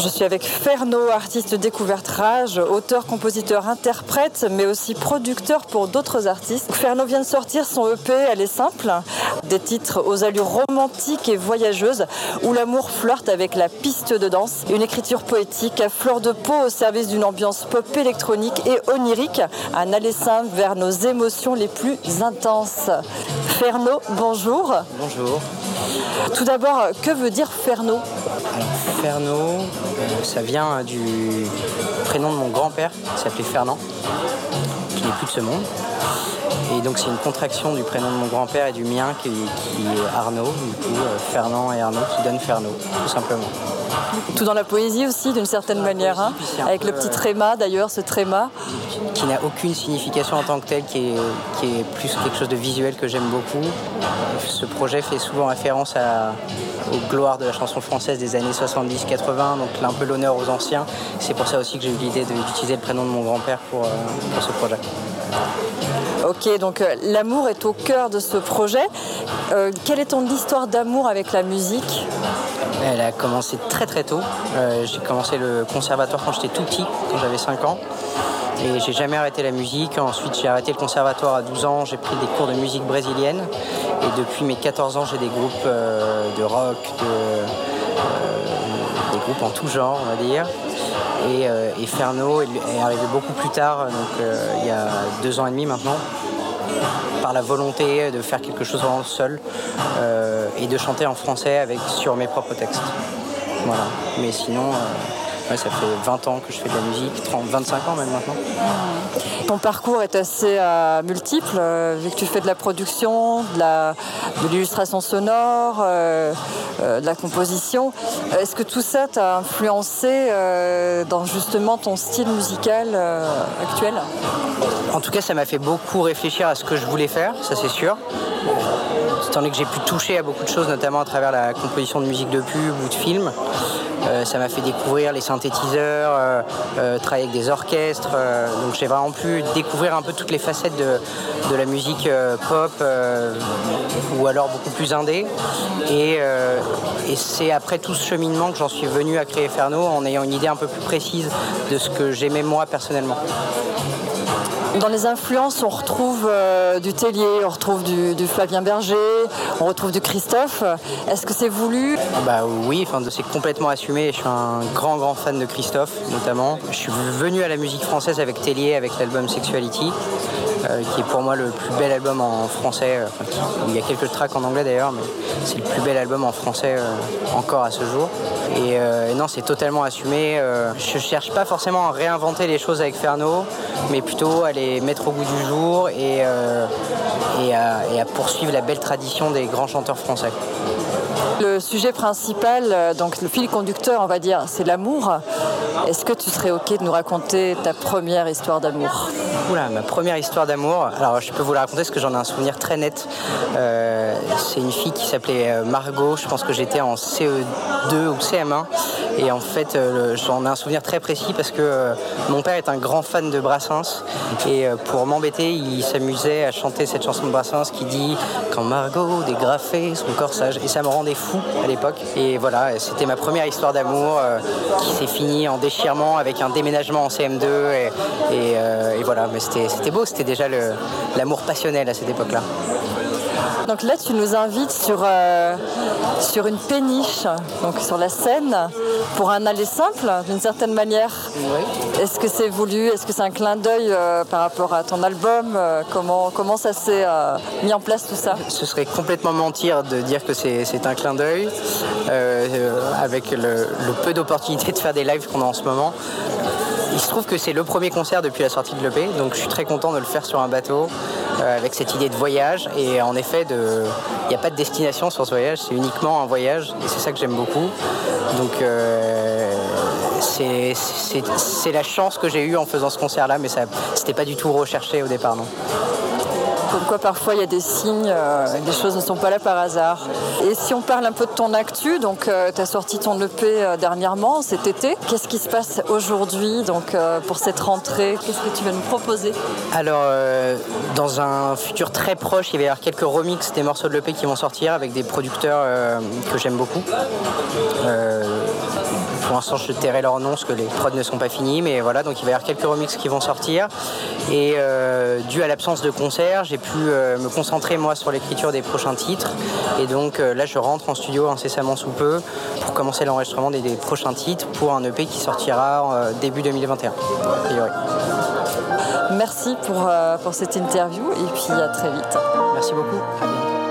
Je suis avec Ferno, artiste découverte rage, auteur, compositeur, interprète, mais aussi producteur pour d'autres artistes. Ferno vient de sortir son EP, elle est simple, des titres aux allures romantiques et voyageuses, où l'amour flirte avec la piste de danse, une écriture poétique à fleur de peau au service d'une ambiance pop électronique et onirique, un aller simple vers nos émotions les plus intenses. Ferno, bonjour. Bonjour. Tout d'abord, que veut dire Ferno Alors, Ferno, ça vient du prénom de mon grand-père, qui s'appelait Fernand, qui n'est plus de ce monde. Et donc c'est une contraction du prénom de mon grand-père et du mien qui, qui est Arnaud, du coup euh, Fernand et Arnaud qui donnent Ferno, tout simplement. Tout dans la poésie aussi, d'une certaine manière, hein, avec peu, le petit euh, tréma d'ailleurs, ce tréma. Qui n'a aucune signification en tant que tel, qui est, qui est plus quelque chose de visuel que j'aime beaucoup. Ce projet fait souvent référence à- aux gloires de la chanson française des années 70-80, donc un peu l'honneur aux anciens. C'est pour ça aussi que j'ai eu l'idée d'utiliser le prénom de mon grand-père pour, euh, pour ce projet. Ok, donc euh, l'amour est au cœur de ce projet. Euh, quelle est ton histoire d'amour avec la musique? Elle a commencé très très tôt. Euh, j'ai commencé le conservatoire quand j'étais tout petit, quand j'avais 5 ans. Et j'ai jamais arrêté la musique. Ensuite, j'ai arrêté le conservatoire à 12 ans. J'ai pris des cours de musique brésilienne. Et depuis mes 14 ans, j'ai des groupes euh, de rock, de, euh, des groupes en tout genre, on va dire. Et, euh, Ferno est arrivé beaucoup plus tard, donc il y a deux ans et demi maintenant par la volonté de faire quelque chose vraiment seul et de chanter en français avec, sur mes propres textes. Voilà. Mais sinon, ouais, ça fait 20 ans que je fais de la musique, 30, 25 ans même maintenant. Ton parcours est assez euh, multiple, euh, vu que tu fais de la production, de l'illustration sonore, euh, de la composition. Est-ce que tout ça t'a influencé dans justement ton style musical actuel? En tout cas, ça m'a fait beaucoup réfléchir à ce que je voulais faire, ça c'est sûr. Étant donné que j'ai pu toucher à beaucoup de choses, notamment à travers la composition de musique de pub ou de films. Euh, ça m'a fait découvrir les synthétiseurs, euh, euh, travailler avec des orchestres. donc j'ai vraiment pu découvrir un peu toutes les facettes de, de la musique pop ou alors beaucoup plus indé. Et, et c'est après tout ce cheminement que j'en suis venu à créer Ferno en ayant une idée un peu plus précise de ce que j'aimais moi personnellement. Dans les influences, on retrouve euh, du Tellier, on retrouve du, du Flavien Berger, on retrouve du Christophe. Est-ce que c'est voulu? Bah oui, enfin, c'est complètement assumé. Je suis un grand, grand fan de Christophe, notamment. Je suis venu à la musique française avec Tellier, avec l'album Sexuality, euh, qui est pour moi le plus bel album en français. euh, il y a quelques tracks en anglais d'ailleurs, mais c'est le plus bel album en français euh, encore à ce jour. Et, non, c'est totalement assumé. je cherche pas forcément à réinventer les choses avec Ferno, mais plutôt à les mettre au goût du jour et à poursuivre la belle tradition des grands chanteurs français. Le sujet principal, euh, donc le fil conducteur, on va dire, c'est l'amour. Est-ce que tu serais OK de nous raconter ta première histoire d'amour Oula, ma première histoire d'amour. Alors, je peux vous la raconter parce que j'en ai un souvenir très net. Euh, c'est une fille qui s'appelait euh, Margot. Je pense que j'étais en CE2 ou CM1. Et en fait, euh, j'en ai un souvenir très précis parce que euh, mon père est un grand fan de Brassens. Et euh, pour m'embêter, il s'amusait à chanter cette chanson de Brassens qui dit Quand Margot dégrafait son corsage. Et ça me rendait fou à l'époque. Et voilà, c'était ma première histoire d'amour qui s'est finie en déchirement avec un déménagement en CM2. Et, voilà, mais c'était beau, c'était déjà l'amour passionnel à cette époque-là. Donc là, tu nous invites sur, euh, sur une péniche, donc sur la scène, pour un aller simple, d'une certaine manière. Est-ce que c'est voulu? Est-ce que c'est un clin d'œil euh, par rapport à ton album? Euh, comment, comment ça s'est mis en place tout ça? Ce serait complètement mentir de dire que c'est un clin d'œil, avec le, le peu d'opportunités de faire des lives qu'on a en ce moment. Il se trouve que c'est le premier concert depuis la sortie de l'EP, donc je suis très content de le faire sur un bateau, avec cette idée de voyage. Et en effet, il n'y a pas de destination sur ce voyage, c'est uniquement un voyage, et c'est ça que j'aime beaucoup. Donc euh, c'est la chance que j'ai eue en faisant ce concert-là, mais ça c'était pas du tout recherché au départ, non. Comme quoi parfois il y a des signes, euh, les choses ne sont pas là par hasard. Et si on parle un peu de ton actu, donc tu as sorti ton EP euh, dernièrement, cet été. Qu'est-ce qui se passe aujourd'hui donc euh, pour cette rentrée? Qu'est-ce que tu vas nous proposer? Alors, euh, dans un futur très proche, il va y avoir quelques remixes des morceaux de l'EP qui vont sortir avec des producteurs euh, que j'aime beaucoup. Euh, pour l'instant, je tairai leur nom parce que les prods ne sont pas finis, mais voilà, donc il va y avoir quelques remixes qui vont sortir. Et dû à l'absence de concert, pu me concentrer moi sur l'écriture des prochains titres. Et donc là, je rentre en studio incessamment sous peu pour commencer l'enregistrement des, prochains titres pour un EP qui sortira début 2021. Merci pour, pour cette interview et puis à très vite. Merci beaucoup. À bientôt.